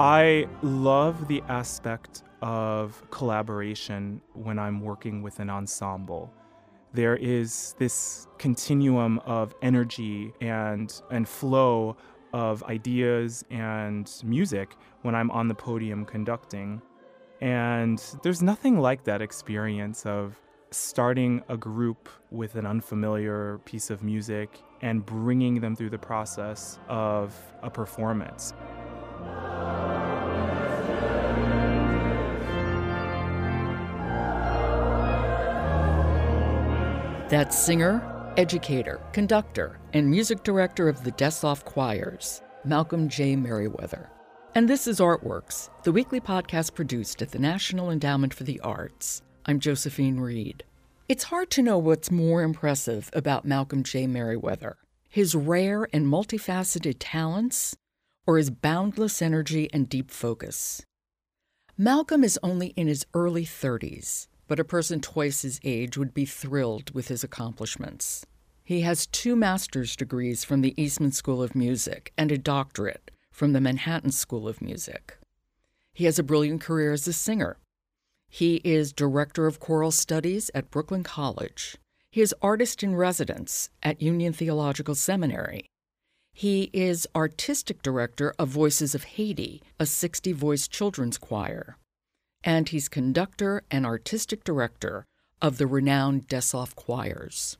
I love the aspect of collaboration when I'm working with an ensemble. There is this continuum of energy and, and flow of ideas and music when I'm on the podium conducting. And there's nothing like that experience of starting a group with an unfamiliar piece of music and bringing them through the process of a performance. That's singer, educator, conductor, and music director of the Dessoff Choirs, Malcolm J. Merriweather. And this is Artworks, the weekly podcast produced at the National Endowment for the Arts. I'm Josephine Reed. It's hard to know what's more impressive about Malcolm J. Merriweather his rare and multifaceted talents, or his boundless energy and deep focus. Malcolm is only in his early 30s, but a person twice his age would be thrilled with his accomplishments. He has two master's degrees from the Eastman School of Music and a doctorate from the Manhattan School of Music. He has a brilliant career as a singer. He is director of choral studies at Brooklyn College. He is artist in residence at Union Theological Seminary. He is artistic director of Voices of Haiti, a 60 voice children's choir and he's conductor and artistic director of the renowned Dessoff Choirs.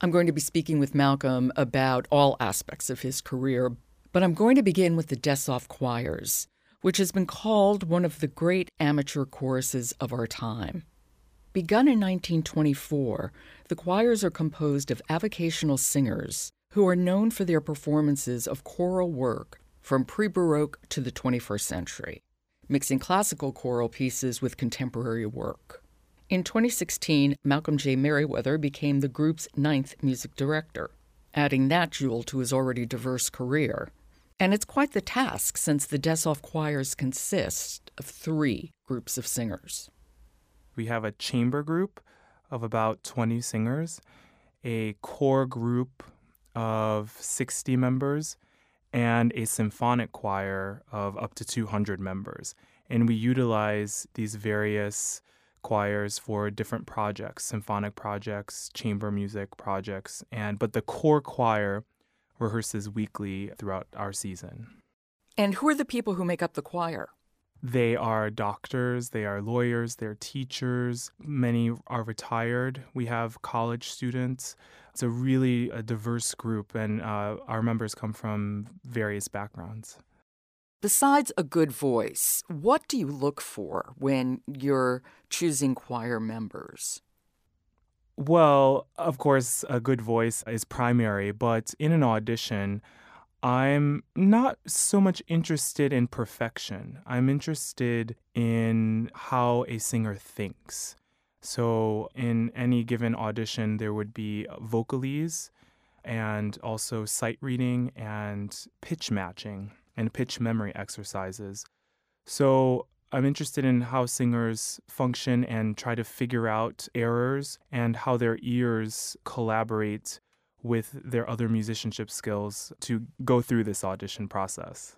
I'm going to be speaking with Malcolm about all aspects of his career, but I'm going to begin with the Dessoff Choirs, which has been called one of the great amateur choruses of our time. Begun in 1924, the choirs are composed of avocational singers who are known for their performances of choral work from pre Baroque to the 21st century mixing classical choral pieces with contemporary work. In 2016, Malcolm J. Merriweather became the group's ninth music director, adding that jewel to his already diverse career. And it's quite the task since the Dessoff choirs consist of three groups of singers. We have a chamber group of about 20 singers, a core group of 60 members, and a symphonic choir of up to 200 members. And we utilize these various choirs for different projects, symphonic projects, chamber music projects, and but the core choir rehearses weekly throughout our season. And who are the people who make up the choir? They are doctors, they are lawyers, they're teachers. Many are retired. We have college students. It's a really a diverse group, and uh, our members come from various backgrounds. Besides a good voice, what do you look for when you're choosing choir members? Well, of course, a good voice is primary, but in an audition, I'm not so much interested in perfection. I'm interested in how a singer thinks. So, in any given audition, there would be vocalises and also sight reading and pitch matching and pitch memory exercises. So, I'm interested in how singers function and try to figure out errors and how their ears collaborate with their other musicianship skills to go through this audition process.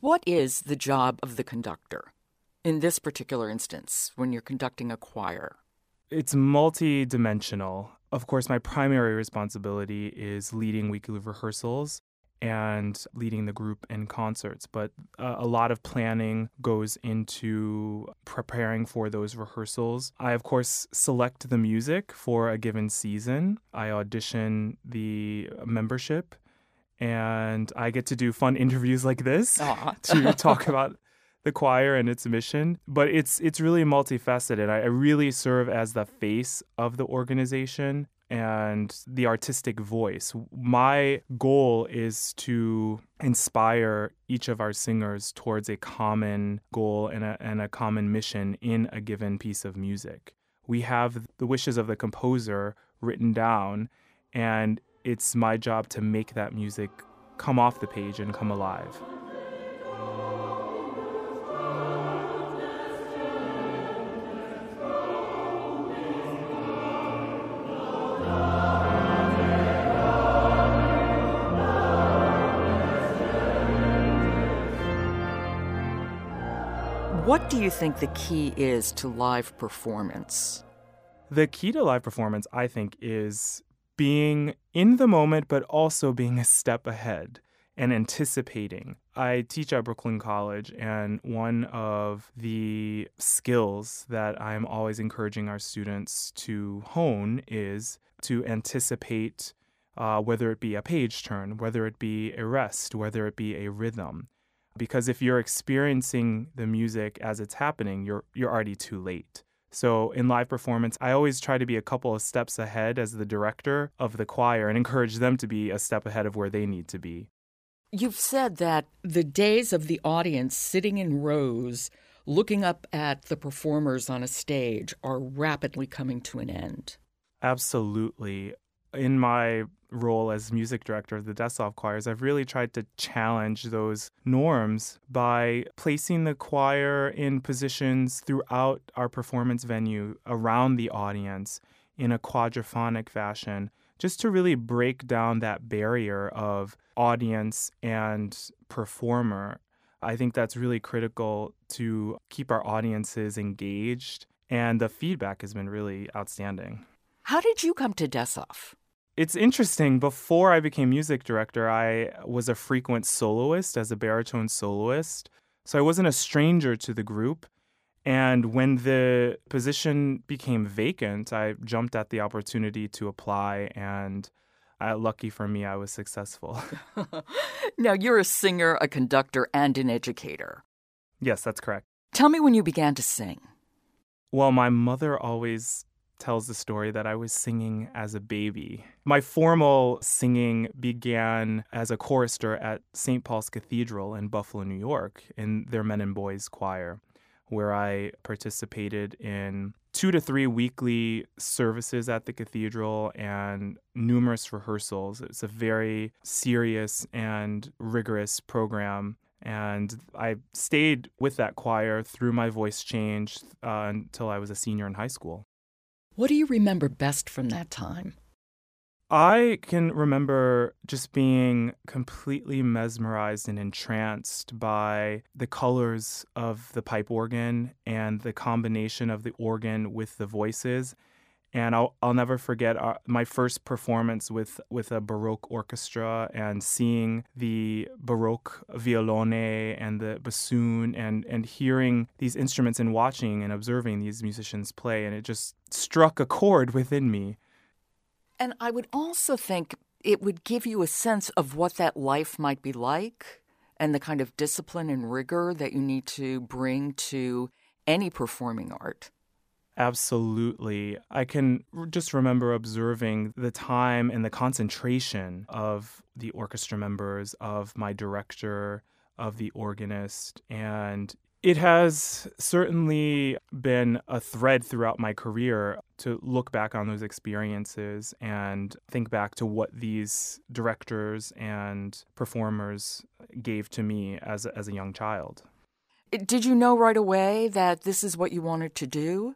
What is the job of the conductor in this particular instance when you're conducting a choir? It's multi-dimensional. Of course, my primary responsibility is leading weekly rehearsals and leading the group in concerts. But uh, a lot of planning goes into preparing for those rehearsals. I, of course, select the music for a given season. I audition the membership. And I get to do fun interviews like this to talk about the choir and its mission. But it's it's really multifaceted. I, I really serve as the face of the organization and the artistic voice. My goal is to inspire each of our singers towards a common goal and a, and a common mission in a given piece of music. We have the wishes of the composer written down, and it's my job to make that music come off the page and come alive. What do you think the key is to live performance? The key to live performance, I think, is being in the moment, but also being a step ahead and anticipating. I teach at Brooklyn College, and one of the skills that I'm always encouraging our students to hone is to anticipate uh, whether it be a page turn, whether it be a rest, whether it be a rhythm. Because if you're experiencing the music as it's happening, you're, you're already too late. So in live performance, I always try to be a couple of steps ahead as the director of the choir and encourage them to be a step ahead of where they need to be. You've said that the days of the audience sitting in rows looking up at the performers on a stage are rapidly coming to an end. Absolutely. In my role as music director of the Dessoff choirs, I've really tried to challenge those norms by placing the choir in positions throughout our performance venue around the audience in a quadraphonic fashion, just to really break down that barrier of audience and performer. I think that's really critical to keep our audiences engaged, and the feedback has been really outstanding. How did you come to Dessoff? It's interesting. Before I became music director, I was a frequent soloist as a baritone soloist. So I wasn't a stranger to the group. And when the position became vacant, I jumped at the opportunity to apply. And uh, lucky for me, I was successful. now, you're a singer, a conductor, and an educator. Yes, that's correct. Tell me when you began to sing. Well, my mother always tells the story that I was singing as a baby. My formal singing began as a chorister at St. Paul's Cathedral in Buffalo, New York, in their men and boys choir, where I participated in two to three weekly services at the cathedral and numerous rehearsals. It's a very serious and rigorous program. And I stayed with that choir through my voice change uh, until I was a senior in high school. What do you remember best from that time? I can remember just being completely mesmerized and entranced by the colors of the pipe organ and the combination of the organ with the voices. And I'll, I'll never forget our, uh, my first performance with, with a Baroque orchestra and seeing the Baroque violone and the bassoon and, and hearing these instruments and watching and observing these musicians play. And it just struck a chord within me. And I would also think it would give you a sense of what that life might be like and the kind of discipline and rigor that you need to bring to any performing art. Absolutely. I can just remember observing the time and the concentration of the orchestra members, of my director, of the organist. And it has certainly been a thread throughout my career to look back on those experiences and think back to what these directors and performers gave to me as as a young child. Did you know right away that this is what you wanted to do?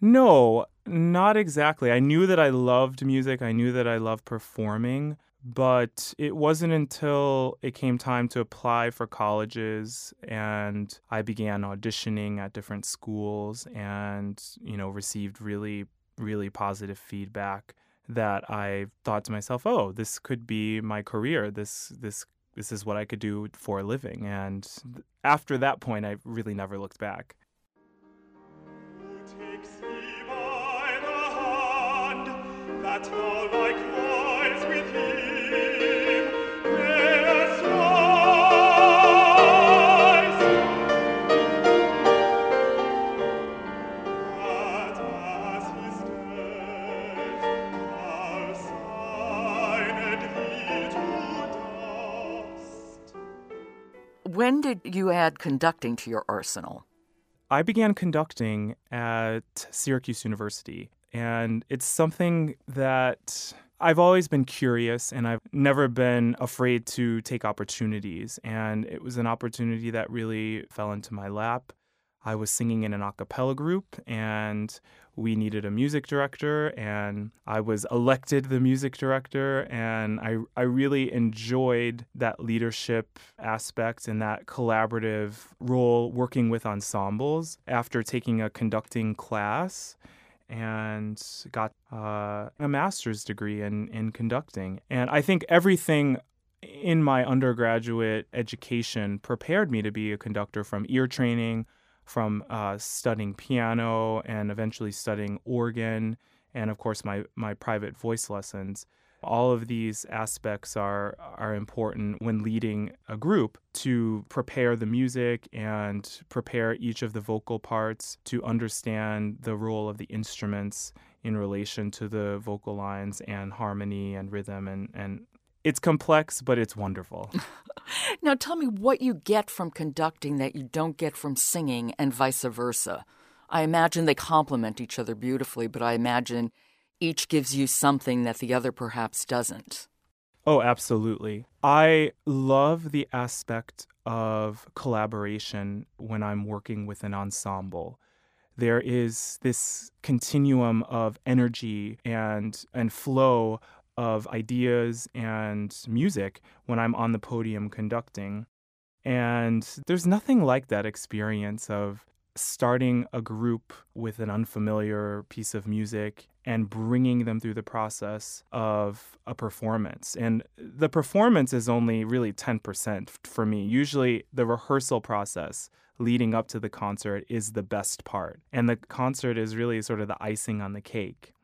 No, not exactly. I knew that I loved music, I knew that I loved performing, but it wasn't until it came time to apply for colleges and I began auditioning at different schools and, you know, received really, really positive feedback that I thought to myself, "Oh, this could be my career. This this this is what I could do for a living." And after that point, I really never looked back. When did you add conducting to your arsenal? I began conducting at Syracuse University, and it's something that I've always been curious and I've never been afraid to take opportunities. And it was an opportunity that really fell into my lap. I was singing in an a cappella group and we needed a music director and I was elected the music director and I I really enjoyed that leadership aspect and that collaborative role working with ensembles after taking a conducting class and got uh, a master's degree in, in conducting. And I think everything in my undergraduate education prepared me to be a conductor from ear training from uh, studying piano and eventually studying organ, and of course my my private voice lessons. All of these aspects are are important when leading a group to prepare the music and prepare each of the vocal parts to understand the role of the instruments in relation to the vocal lines and harmony and rhythm and, and it's complex, but it's wonderful. now, tell me what you get from conducting that you don't get from singing, and vice versa. I imagine they complement each other beautifully, but I imagine each gives you something that the other perhaps doesn't. Oh, absolutely. I love the aspect of collaboration when I'm working with an ensemble. There is this continuum of energy and and flow of ideas and music when I'm on the podium conducting. And there's nothing like that experience of starting a group with an unfamiliar piece of music and bringing them through the process of a performance. And the performance is only really 10% for me. Usually, the rehearsal process leading up to the concert is the best part. And the concert is really sort of the icing on the cake.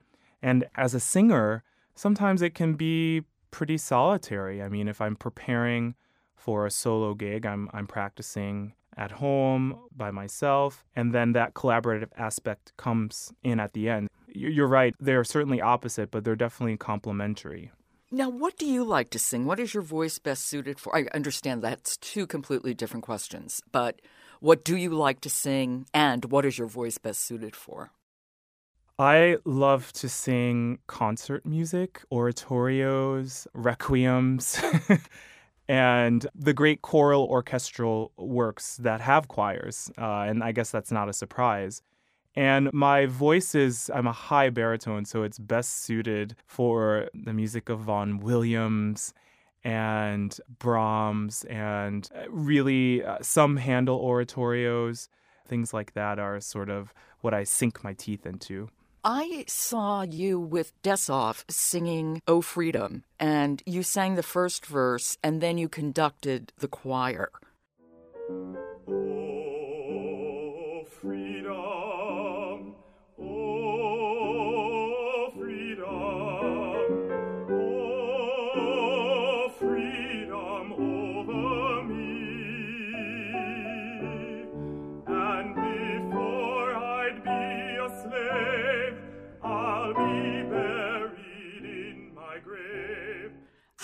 And as a singer, sometimes it can be pretty solitary. I mean, if I'm preparing for a solo gig, I'm I'm practicing at home by myself, and then that collaborative aspect comes in at the end. You're right; they're certainly opposite, but they're definitely complementary. Now, what do you like to sing? What is your voice best suited for? I understand that's two completely different questions, but what do you like to sing, and what is your voice best suited for? I love to sing concert music, oratorios, requiems, and the great choral orchestral works that have choirs. Uh, and I guess that's not a surprise. And my voice is, I'm a high baritone, so it's best suited for the music of Vaughan Williams and Brahms and uh, really uh, some Handel oratorios. Things like that are sort of what I sink my teeth into. I saw you with Dessoff singing Oh Freedom, and you sang the first verse, and then you conducted the choir.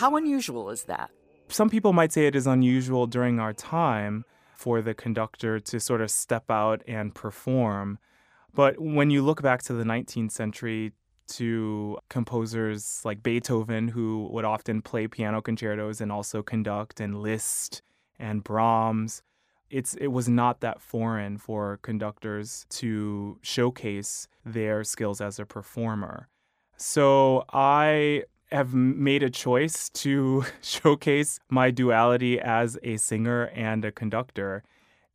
How unusual is that? Some people might say it is unusual during our time for the conductor to sort of step out and perform. But when you look back to the 19th century, to composers like Beethoven, who would often play piano concertos and also conduct, and Liszt and Brahms, it's it was not that foreign for conductors to showcase their skills as a performer. So I have made a choice to showcase my duality as a singer and a conductor.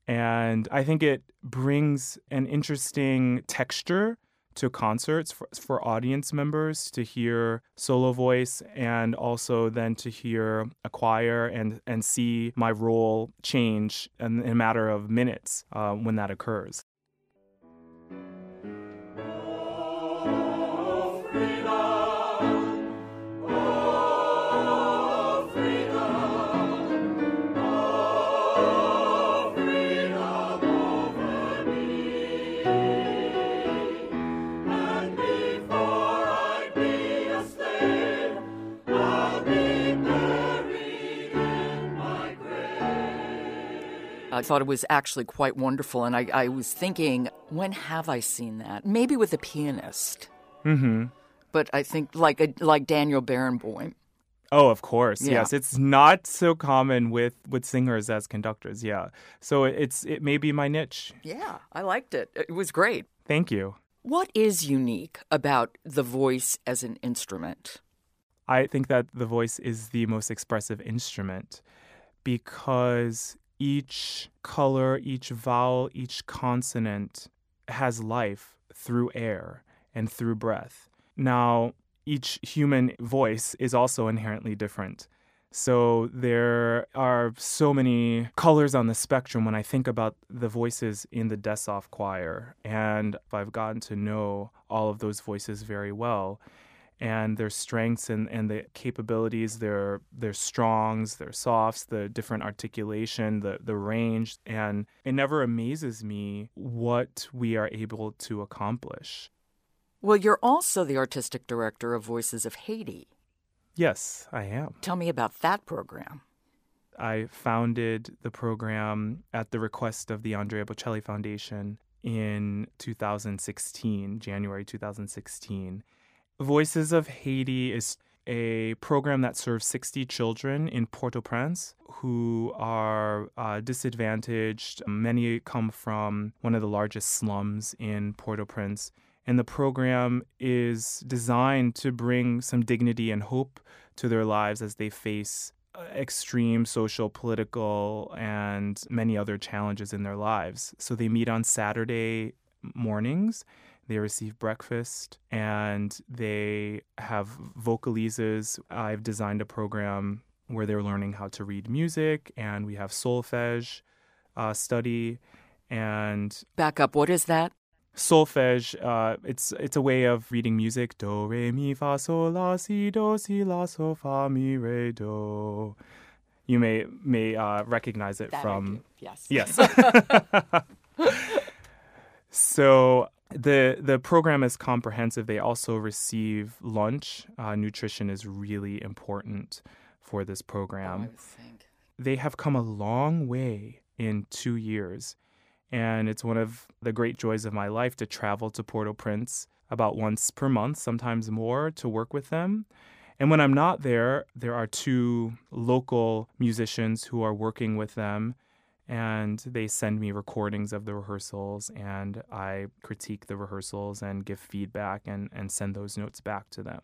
And I think it brings an interesting texture to concerts for, for audience members to hear solo voice and also then to hear a choir and, and see my role change in, in a matter of minutes uh, when that occurs. I thought it was actually quite wonderful. And I, I was thinking, when have I seen that? Maybe with a pianist. Mm-hmm. But I think like a, like Daniel Barenboim. Oh, of course. Yeah. Yes, it's not so common with with singers as conductors. Yeah, so it's it may be my niche. Yeah, I liked it. It was great. Thank you. What is unique about the voice as an instrument? I think that the voice is the most expressive instrument because each color, each vowel, each consonant has life through air and through breath. Now, each human voice is also inherently different. So there are so many colors on the spectrum when I think about the voices in the Dessoff choir. And I've gotten to know all of those voices very well and their strengths and, and the capabilities, their their strongs, their softs, the different articulation, the, the range. And it never amazes me what we are able to accomplish. Well, you're also the artistic director of Voices of Haiti. Yes, I am. Tell me about that program. I founded the program at the request of the Andrea Bocelli Foundation in 2016, January 2016. Voices of Haiti is a program that serves 60 children in Port au Prince who are uh, disadvantaged. Many come from one of the largest slums in Port au Prince. And the program is designed to bring some dignity and hope to their lives as they face uh, extreme social, political, and many other challenges in their lives. So they meet on Saturday mornings. They receive breakfast and they have vocalises. I've designed a program where they're learning how to read music, and we have solfege uh, study. And Back up, what is that? solfege uh, it's it's a way of reading music do re mi fa sol la si do si la so fa mi re do you may may uh, recognize it That from Yes. yes so the the program is comprehensive they also receive lunch uh, nutrition is really important for this Oh, I program would think. they have come a long way in two years. And it's one of the great joys of my life to travel to Port au Prince about once per month, sometimes more, to work with them. And when I'm not there, there are two local musicians who are working with them. And they send me recordings of the rehearsals, and I critique the rehearsals and give feedback and, and send those notes back to them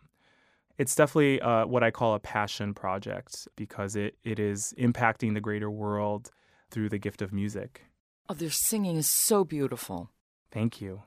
it's definitely uh, what I call a passion project because it, it is impacting the greater world through the gift of music. Oh, their singing is so beautiful. Thank you.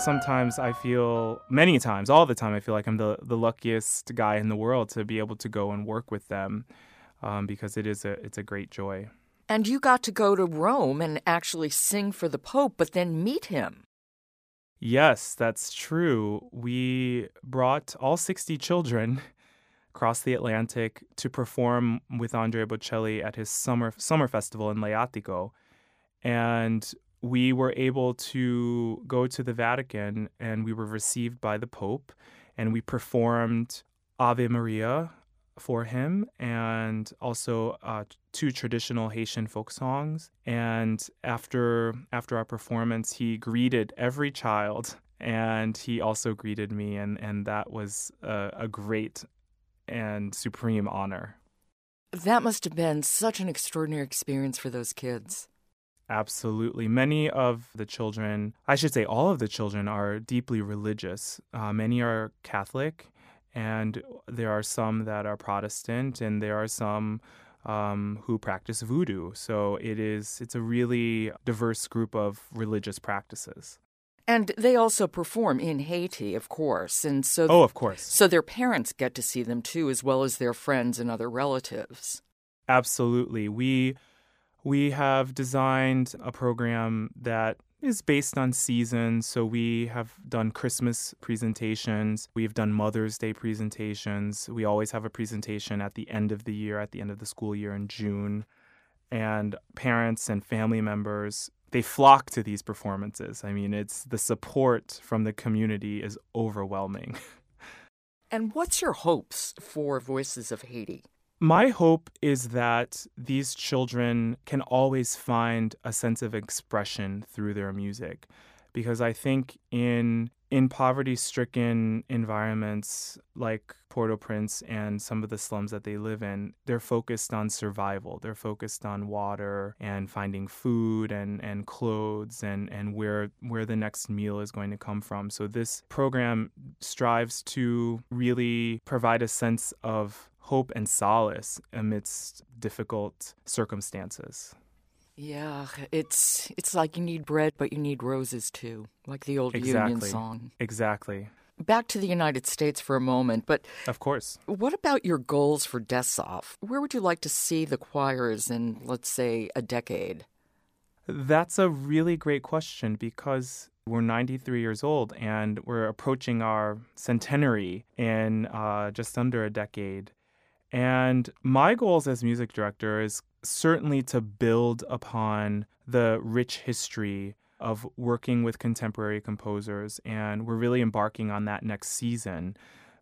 Sometimes I feel, many times, all the time, I feel like I'm the, the luckiest guy in the world to be able to go and work with them um, because it is a, it's a great joy. And you got to go to Rome and actually sing for the Pope, but then meet him. Yes, that's true. We brought all 60 children across the Atlantic to perform with Andrea Bocelli at his summer summer festival in Lajatico. And we were able to go to the Vatican and we were received by the Pope and we performed Ave Maria for him and also uh, two traditional Haitian folk songs. And after after our performance, he greeted every child and he also greeted me, and, and that was a, a great and supreme honor. That must have been such an extraordinary experience for those kids. Absolutely. Many of the children, I should say all of the children, are deeply religious. Uh, many are Catholic, and there are some that are Protestant, and there are some um, who practice voodoo. So it is it's a really diverse group of religious practices. And they also perform in Haiti, of course. And so Oh, of course. so their parents get to see them too as well as their friends and other relatives. Absolutely. We we have designed a program that is based on seasons. So we have done Christmas presentations, we've done Mother's Day presentations. We always have a presentation at the end of the year, at the end of the school year in June. And parents and family members, they flock to these performances. I mean, it's the support from the community is overwhelming. And what's your hopes for Voices of Haiti? My hope is that these children can always find a sense of expression through their music because I think in in poverty-stricken environments like Port-au-Prince and some of the slums that they live in, they're focused on survival. They're focused on water and finding food and, and clothes and, and where where the next meal is going to come from. So this program strives to really provide a sense of hope and solace amidst difficult circumstances. Yeah, it's it's like you need bread, but you need roses too, like the old exactly. Union song. Exactly. Back to the United States for a moment, but of course. What about your goals for Dessoff? Where would you like to see the choirs in, let's say, a decade? That's a really great question because we're 93 years old and we're approaching our centenary in uh, just under a decade. And my goals as music director is certainly to build upon the rich history of working with contemporary composers. And we're really embarking on that next season.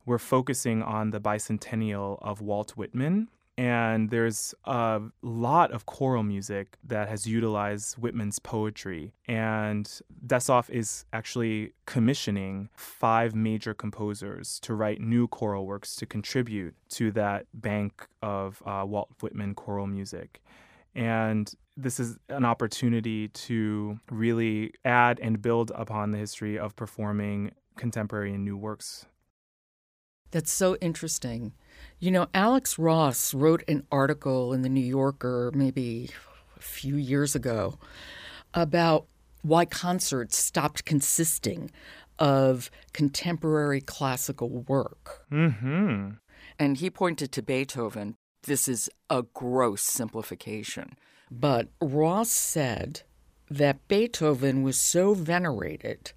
We're focusing on the bicentennial of Walt Whitman and there's a lot of choral music that has utilized Whitman's poetry. And Dessoff is actually commissioning five major composers to write new choral works to contribute to that bank of uh, Walt Whitman choral music. And this is an opportunity to really add and build upon the history of performing contemporary and new works. That's so interesting. You know, Alex Ross wrote an article in the New Yorker maybe a few years ago about why concerts stopped consisting of contemporary classical work. Mm-hmm. And he pointed to Beethoven. This is a gross simplification. But Ross said that Beethoven was so venerated,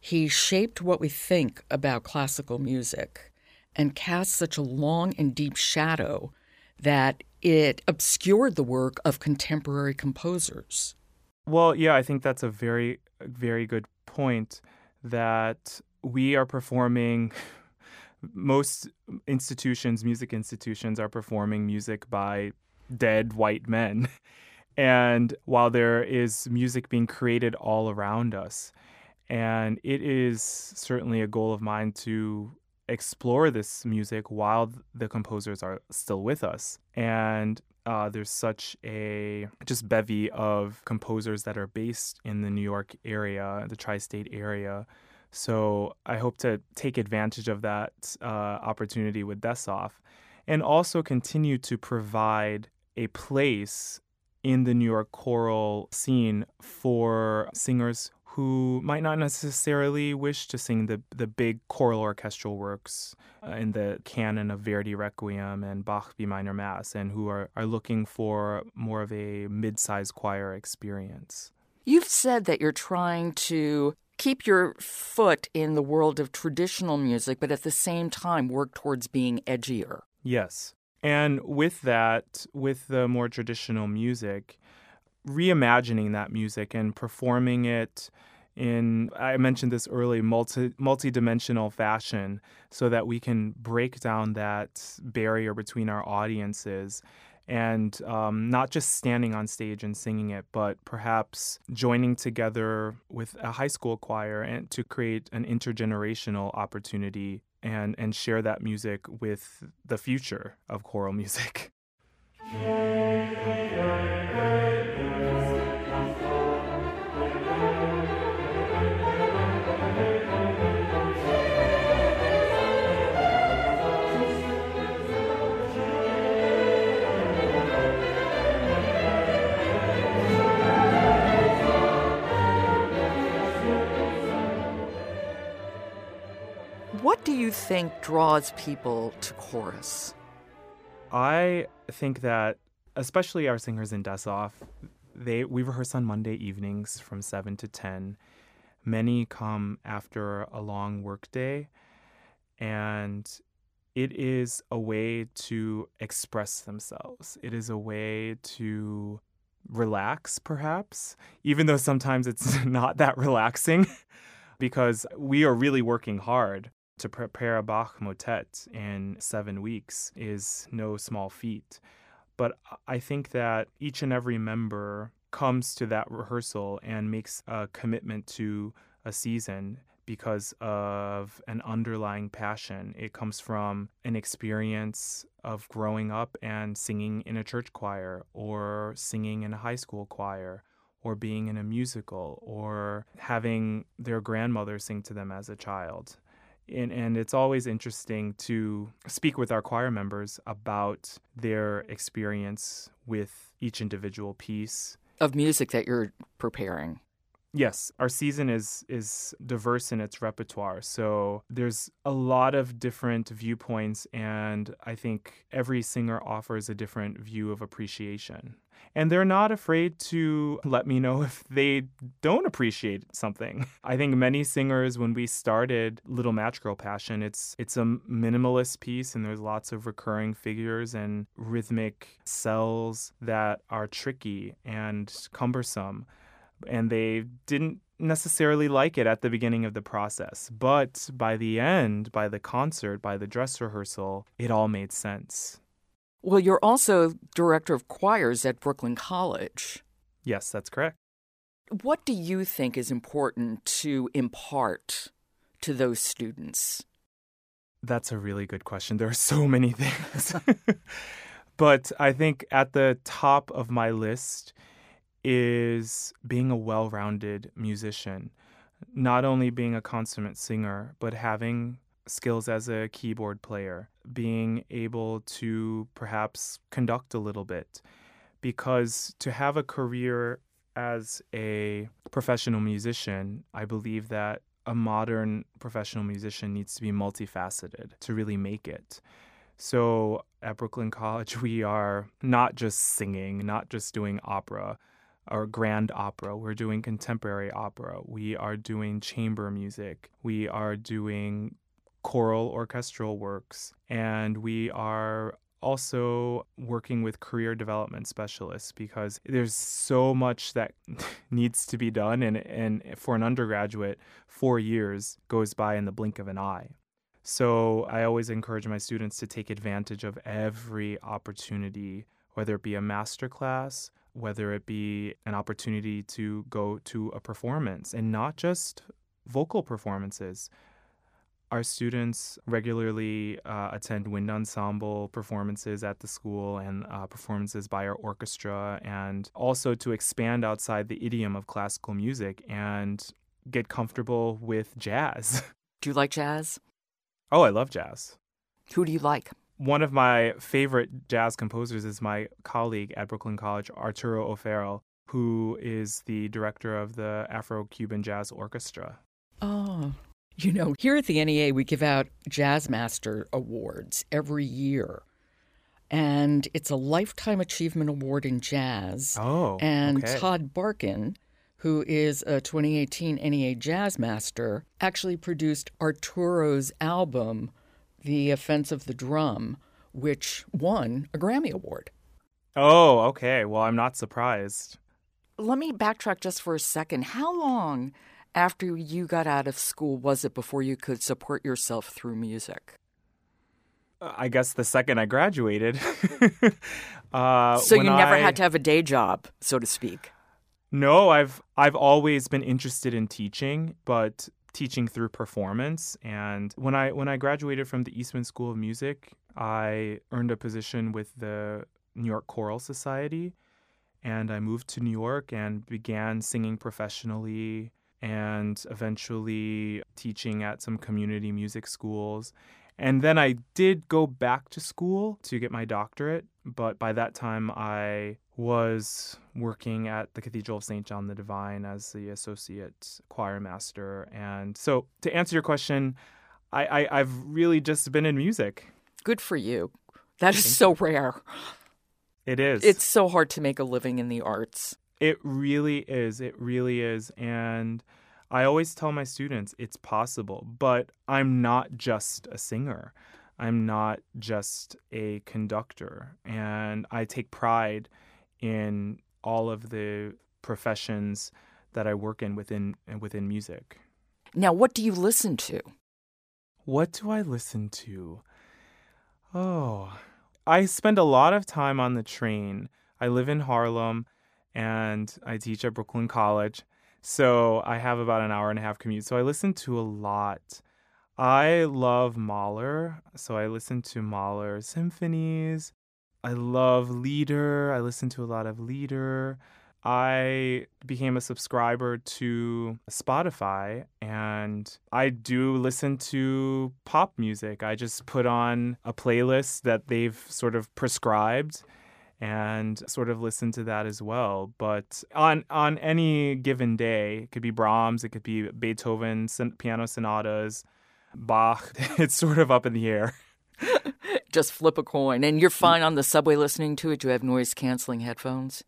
he shaped what we think about classical music and cast such a long and deep shadow that it obscured the work of contemporary composers. Well, yeah, I think that's a very, very good point that we are performing. Most institutions, music institutions, are performing music by dead white men. And while there is music being created all around us, and it is certainly a goal of mine to explore this music while the composers are still with us. And uh, there's such a just bevy of composers that are based in the New York area, the tri state area. So I hope to take advantage of that uh, opportunity with Dessoff and also continue to provide a place in the New York choral scene for singers who might not necessarily wish to sing the, the big choral orchestral works uh, in the canon of Verdi Requiem and Bach B minor Mass, and who are, are looking for more of a mid sized choir experience. You've said that you're trying to keep your foot in the world of traditional music, but at the same time work towards being edgier. Yes. And with that, with the more traditional music, reimagining that music and performing it in I mentioned this early multi multi-dimensional fashion so that we can break down that barrier between our audiences and um, not just standing on stage and singing it, but perhaps joining together with a high school choir and to create an intergenerational opportunity and and share that music with the future of choral music. think draws people to chorus? I think that, especially our singers in Dessoff, they we rehearse on Monday evenings from 7 to 10. Many come after a long workday and it is a way to express themselves. It is a way to relax perhaps, even though sometimes it's not that relaxing because we are really working hard to prepare a Bach motet in 7 weeks is no small feat. But I think that each and every member comes to that rehearsal and makes a commitment to a season because of an underlying passion. It comes from an experience of growing up and singing in a church choir or singing in a high school choir or being in a musical or having their grandmother sing to them as a child and, and it's always interesting to speak with our choir members about their experience with each individual piece of music that you're preparing. Yes, our season is is diverse in its repertoire. So there's a lot of different viewpoints and I think every singer offers a different view of appreciation and they're not afraid to let me know if they don't appreciate something. I think many singers when we started Little Match Girl Passion, it's it's a minimalist piece and there's lots of recurring figures and rhythmic cells that are tricky and cumbersome. And they didn't necessarily like it at the beginning of the process, but by the end, by the concert, by the dress rehearsal, it all made sense. Well, you're also director of choirs at Brooklyn College. Yes, that's correct. What do you think is important to impart to those students? That's a really good question. There are so many things. but I think at the top of my list is being a well rounded musician. Not only being a consummate singer, but having skills as a keyboard player, being able to perhaps conduct a little bit. Because to have a career as a professional musician, I believe that a modern professional musician needs to be multifaceted to really make it. So at Brooklyn College, we are not just singing, not just doing opera or grand opera. We're doing contemporary opera. We are doing chamber music. We are doing choral orchestral works. And we are also working with career development specialists because there's so much that needs to be done and, and for an undergraduate four years goes by in the blink of an eye so i always encourage my students to take advantage of every opportunity whether it be a master class whether it be an opportunity to go to a performance and not just vocal performances our students regularly uh, attend wind ensemble performances at the school and uh, performances by our orchestra, and also to expand outside the idiom of classical music and get comfortable with jazz. Do you like jazz? Oh, I love jazz. Who do you like? One of my favorite jazz composers is my colleague at Brooklyn College, Arturo O'Farrill, who is the director of the Afro Cuban Jazz Orchestra. Oh, you know, here at the NEA, we give out Jazz Master Awards every year. And it's a Lifetime Achievement Award in Jazz. Oh. And okay. Todd Barkan, who is a 2018 NEA Jazz Master, actually produced Arturo's album, The Offense of the Drum, which won a Grammy Award. Oh, okay. Well, I'm not surprised. Let me backtrack just for a second. How long after you got out of school was it before you could support yourself through music? I guess the second I graduated. uh, so you never I... had to have a day job, so to speak. No, I've I've always been interested in teaching, but teaching through performance. And when I when I graduated from the Eastman School of Music, I earned a position with the New York Choral Society, and I moved to New York and began singing professionally and eventually teaching at some community music schools. And then I did go back to school to get my doctorate, but by that time I was working at the Cathedral of St. John the Divine as the associate choir master. And so to answer your question, I, I, have really just been in music. Good for you. That is Thank so you. rare. It is. It's so hard to make a living in the arts. It really is. It really is. And I always tell my students it's possible, but I'm not just a singer. I'm not just a conductor. And I take pride in all of the professions that I work in within within music. Now, what do you listen to? What do I listen to? Oh, I spend a lot of time on the train. I live in Harlem and I teach at Brooklyn College. So I have about an hour and a half commute. So I listen to a lot. I love Mahler. So I listen to Mahler symphonies. I love Lieder. I listen to a lot of Lieder. I became a subscriber to Spotify and I do listen to pop music. I just put on a playlist that they've sort of prescribed and sort of listen to that as well. But on on any given day, it could be Brahms, it could be Beethoven piano sonatas, Bach. It's sort of up in the air. Just flip a coin, and you're fine on the subway listening to it. Do you have noise canceling headphones?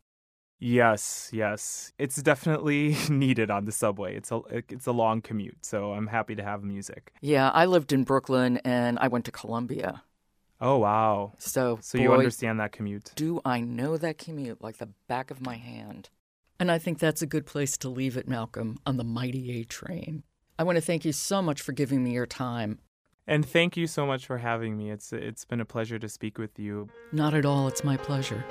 Yes, yes. It's definitely needed on the subway. It's a it's a long commute, so I'm happy to have music. Yeah, I lived in Brooklyn and I went to Columbia. Oh wow. So So boy, you understand that commute. Do I know that commute like the back of my hand? And I think that's a good place to leave it, Malcolm, on the mighty A train. I want to thank you so much for giving me your time. And thank you so much for having me. It's it's been a pleasure to speak with you. Not at all, it's my pleasure.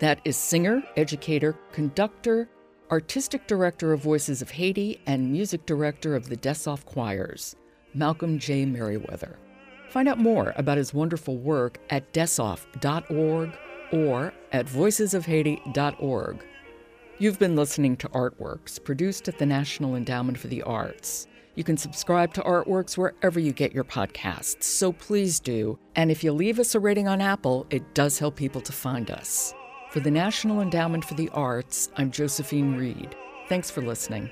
That is singer, educator, conductor, artistic director of Voices of Haiti, and music director of the Dessoff Choirs, Malcolm J. Merriweather. Find out more about his wonderful work at dessoff.org or at voicesofhaiti.org. You've been listening to Artworks, produced at the National Endowment for the Arts. You can subscribe to Artworks wherever you get your podcasts, so please do. And if you leave us a rating on Apple, it does help people to find us. For the National Endowment for the Arts, I'm Josephine Reed. Thanks for listening.